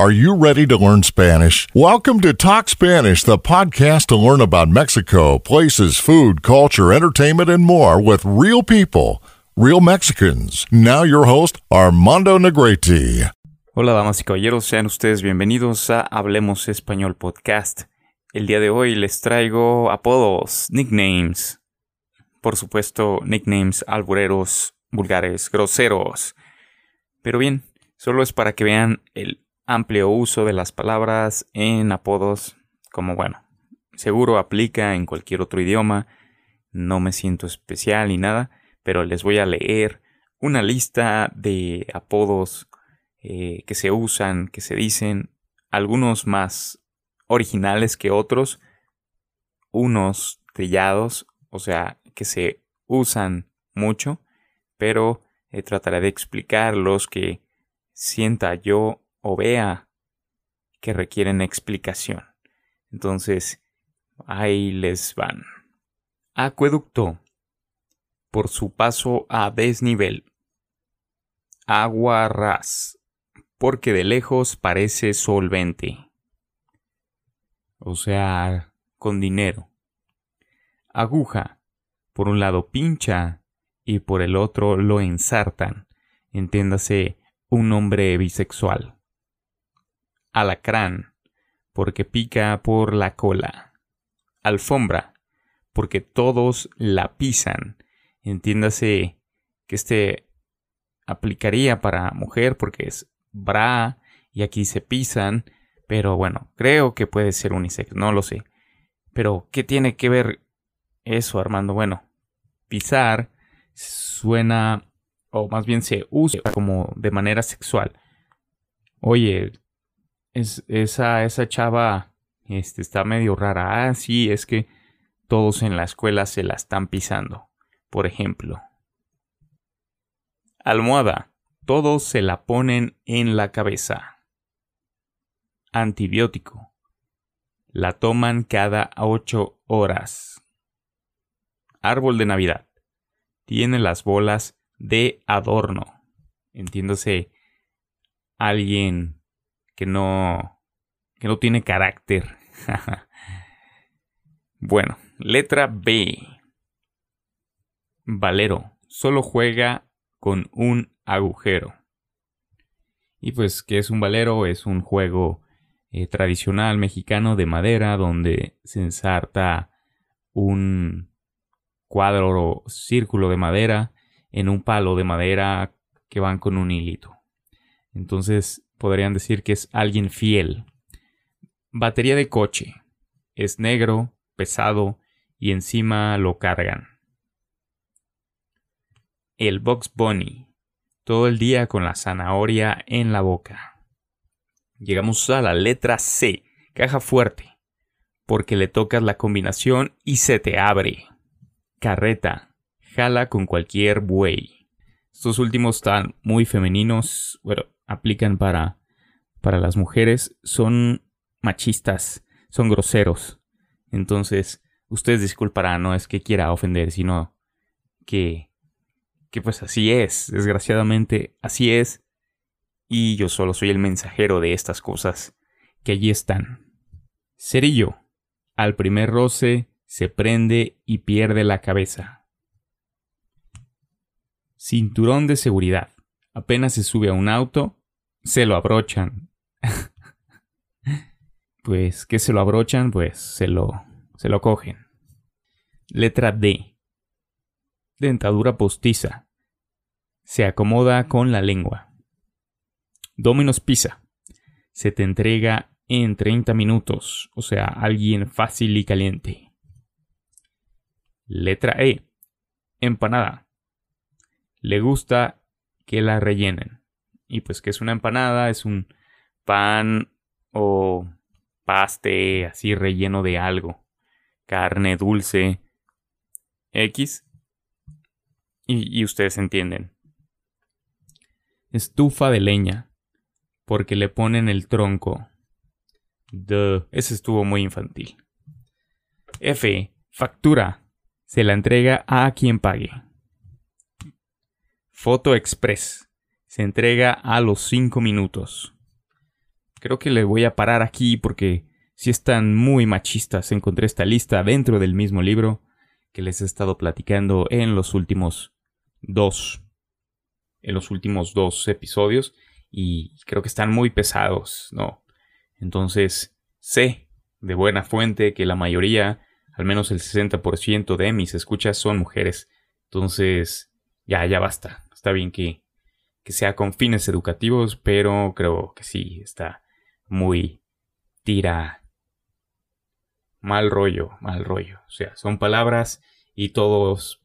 Are you ready to learn Spanish? Welcome to Talk Spanish, the podcast to learn about Mexico, places, food, culture, entertainment, and more with real people, real Mexicans. Now, your host, Armando Negrete. Hola, damas y caballeros, sean ustedes bienvenidos a Hablemos Español Podcast. El día de hoy les traigo apodos, nicknames. Por supuesto, nicknames albureros, vulgares, groseros. Pero bien, solo es para que vean el amplio uso de las palabras en apodos, como bueno, seguro aplica en cualquier otro idioma, no me siento especial ni nada, pero les voy a leer una lista de apodos eh, que se usan, que se dicen, algunos más originales que otros, unos trillados, o sea, que se usan mucho, pero eh, trataré de explicar los que sienta yo o vea que requieren explicación. Entonces, ahí les van. Acueducto. Por su paso a desnivel. Agua ras. Porque de lejos parece solvente. O sea, con dinero. Aguja. Por un lado pincha y por el otro lo ensartan. Entiéndase un hombre bisexual. Alacrán, porque pica por la cola. Alfombra, porque todos la pisan. Entiéndase que este aplicaría para mujer porque es bra y aquí se pisan, pero bueno, creo que puede ser unisex, no lo sé. Pero, ¿qué tiene que ver eso, Armando? Bueno, pisar suena o más bien se usa como de manera sexual. Oye, es, esa, esa chava este, está medio rara. Ah, sí, es que todos en la escuela se la están pisando, por ejemplo. Almohada. Todos se la ponen en la cabeza. Antibiótico. La toman cada ocho horas. Árbol de Navidad. Tiene las bolas de adorno. Entiéndose, alguien que no que no tiene carácter. bueno, letra B. Valero solo juega con un agujero. Y pues, ¿qué es un valero? Es un juego eh, tradicional mexicano de madera donde se ensarta un cuadro o círculo de madera en un palo de madera que van con un hilito. Entonces podrían decir que es alguien fiel. Batería de coche. Es negro, pesado y encima lo cargan. El Box Bunny. Todo el día con la zanahoria en la boca. Llegamos a la letra C. Caja fuerte. Porque le tocas la combinación y se te abre. Carreta jala con cualquier buey. Estos últimos están muy femeninos, bueno, aplican para, para las mujeres, son machistas, son groseros. Entonces, ustedes disculparán, no es que quiera ofender, sino que, que pues así es, desgraciadamente así es. Y yo solo soy el mensajero de estas cosas que allí están. Cerillo. Al primer roce se prende y pierde la cabeza. Cinturón de seguridad. Apenas se sube a un auto, se lo abrochan. pues, ¿qué se lo abrochan? Pues se lo, se lo cogen. Letra D. Dentadura postiza. Se acomoda con la lengua. Dominos pizza. Se te entrega en 30 minutos, o sea, alguien fácil y caliente. Letra E. Empanada le gusta que la rellenen. Y pues que es una empanada, es un pan o paste así relleno de algo. Carne dulce. X. Y, ustedes entienden. Estufa de leña. Porque le ponen el tronco. Duh, ese estuvo muy infantil. F. Factura. Se la entrega a quien pague. Foto Express. Se entrega a los 5 minutos. creo que le voy a parar aquí porque si están muy machistas. Encontré esta lista dentro del mismo libro que les he estado platicando en los últimos dos en los últimos dos episodios y creo que están muy pesados, ¿no? Entonces, sé de buena fuente que la mayoría, al menos el 60% de mis escuchas son mujeres. Entonces, ya, ya basta. Está bien que, que sea con fines educativos, pero creo que sí, está muy tira mal rollo, mal rollo. O sea, son palabras y todos,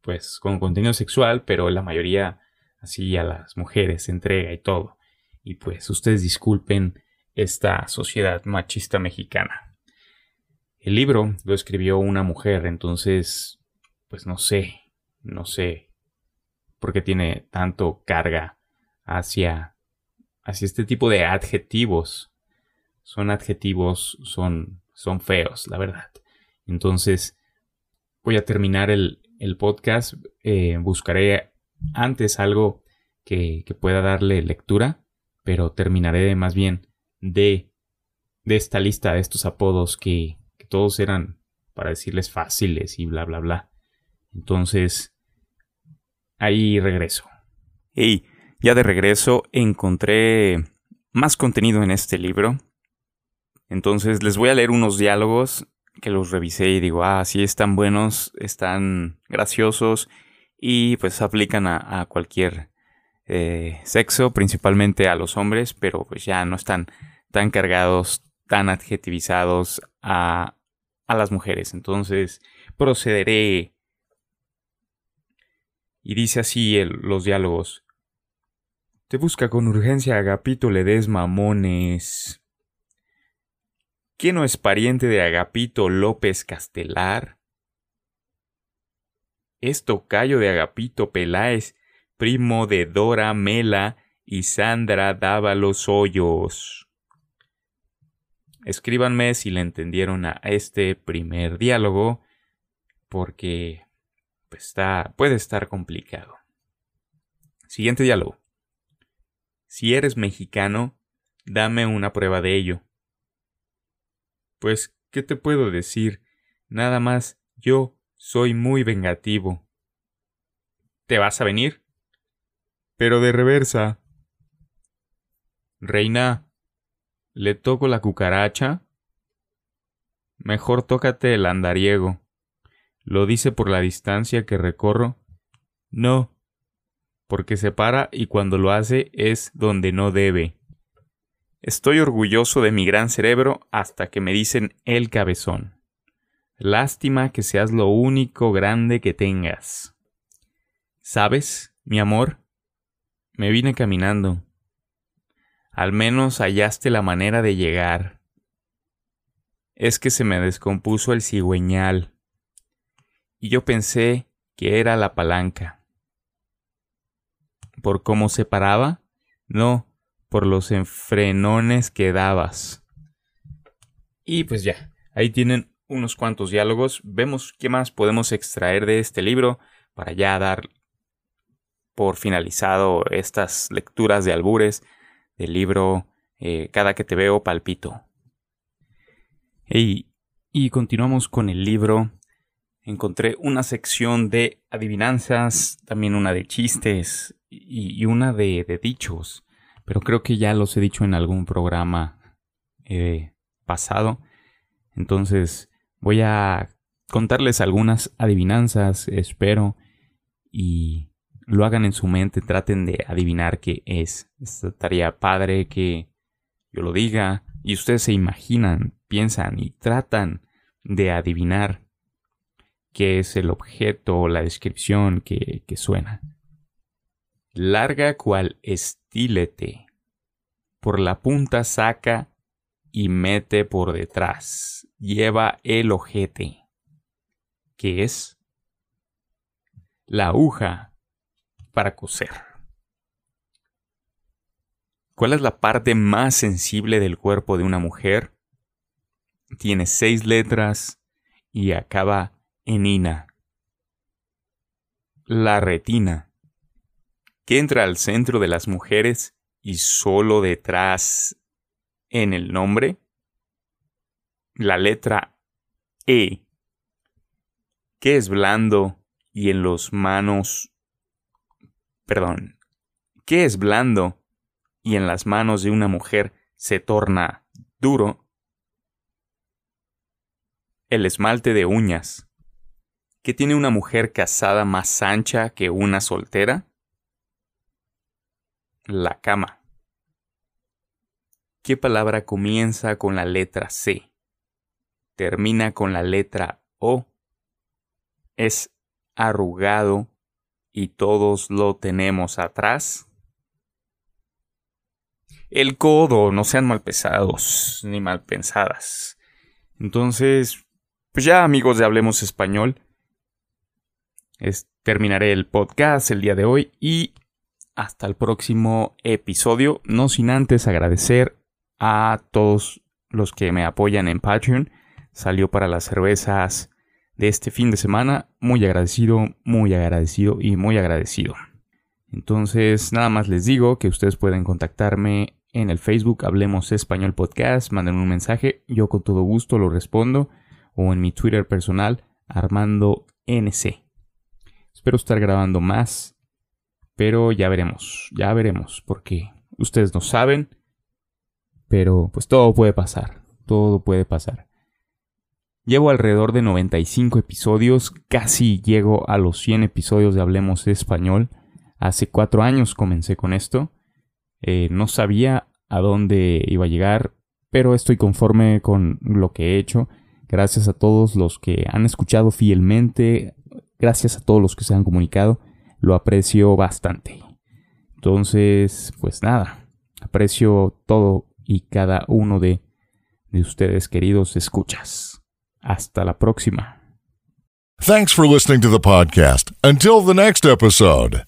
pues, con contenido sexual, pero la mayoría así a las mujeres se entrega y todo. Y pues, ustedes disculpen esta sociedad machista mexicana. El libro lo escribió una mujer, entonces, pues no sé, no sé por qué tiene tanto carga hacia, hacia este tipo de adjetivos. Son adjetivos, son, son feos, la verdad. Entonces, voy a terminar el, el podcast. Eh, buscaré antes algo que, que pueda darle lectura, pero terminaré más bien de, de esta lista de estos apodos que, que todos eran para decirles fáciles y bla bla bla. Entonces, ahí regreso. Y ya de regreso encontré más contenido en este libro. Entonces les voy a leer unos diálogos que los revisé y digo, ah, sí, están buenos, están graciosos y pues aplican a, cualquier eh, sexo, principalmente a los hombres, pero pues ya no están tan cargados, tan adjetivizados a, a las mujeres. Entonces procederé. Y dice así los diálogos. Te busca con urgencia Agapito Ledesma Mamones. ¿Quién no es pariente de Agapito López Castelar? Es tocayo de Agapito Peláez primo de Dora Mela y Sandra Dávalos Hoyos. Escríbanme si le entendieron a este primer diálogo, porque pues, está, puede estar complicado. Siguiente diálogo. Si eres mexicano, dame una prueba de ello. Pues, ¿qué te puedo decir? Nada más, yo soy muy vengativo. ¿Te vas a venir? pero de reversa. Reina, ¿le toco la cucaracha? Mejor tócate el andariego. ¿Lo dice por la distancia que recorro? No, porque se para y cuando lo hace es donde no debe. Estoy orgulloso de mi gran cerebro hasta que me dicen el cabezón. Lástima que seas lo único grande que tengas. ¿Sabes, mi amor? Me vine caminando. Al menos hallaste la manera de llegar. Es que se me descompuso el cigüeñal. Y yo pensé que era la palanca. ¿Por cómo se paraba? No, por los enfrenones que dabas. Y pues ya, ahí tienen unos cuantos diálogos. Vemos qué más podemos extraer de este libro para ya dar por finalizado estas lecturas de albures del libro eh, Cada que te veo palpito. y continuamos con el libro. Encontré una sección de adivinanzas, también una de chistes y, una de, dichos, pero creo que ya los he dicho en algún programa eh, pasado. Entonces voy a contarles algunas adivinanzas, espero, y lo hagan en su mente, traten de adivinar qué es. Estaría padre que yo lo diga y ustedes se imaginan, piensan y tratan de adivinar qué es el objeto o la descripción que, que suena. Larga cual estílete, por la punta saca y mete por detrás, lleva el ojete. ¿Qué es? La aguja para coser. ¿Cuál es la parte más sensible del cuerpo de una mujer? Tiene seis letras y acaba en ina. La retina, que entra al centro de las mujeres y solo detrás en el nombre. La letra E, que es blando y en los manos... Perdón, que es blando y en las manos de una mujer se torna duro. El esmalte de uñas, que tiene una mujer casada más ancha que una soltera. La cama. ¿Qué palabra comienza con la letra C? Termina con la letra O. Es arrugado y todos lo tenemos atrás. El codo, no sean mal pesados ni mal pensadas. Entonces, pues ya amigos de Hablemos Español, terminaré el podcast el día de hoy y hasta el próximo episodio, no sin antes agradecer a todos los que me apoyan en Patreon. Salió para las cervezas de este fin de semana. Muy agradecido, muy agradecido y muy agradecido. Entonces, nada más les digo que ustedes pueden contactarme en el Facebook Hablemos Español Podcast, manden un mensaje, yo con todo gusto lo respondo, o en mi Twitter personal, Armando NC. Espero estar grabando más, pero ya veremos, ya veremos, porque ustedes no saben, pero pues todo puede pasar, todo puede pasar. Llevo alrededor de 95 episodios, casi llego a los 100 episodios de Hablemos Español. Hace cuatro años comencé con esto. Eh, no sabía a dónde iba a llegar, pero estoy conforme con lo que he hecho. Gracias a todos los que han escuchado fielmente, Gracias a todos los que se han comunicado. Lo aprecio bastante. Entonces, pues nada. Aprecio todo y cada uno de, de ustedes, queridos escuchas. Hasta la próxima. Thanks for listening to the podcast. Until the next episode.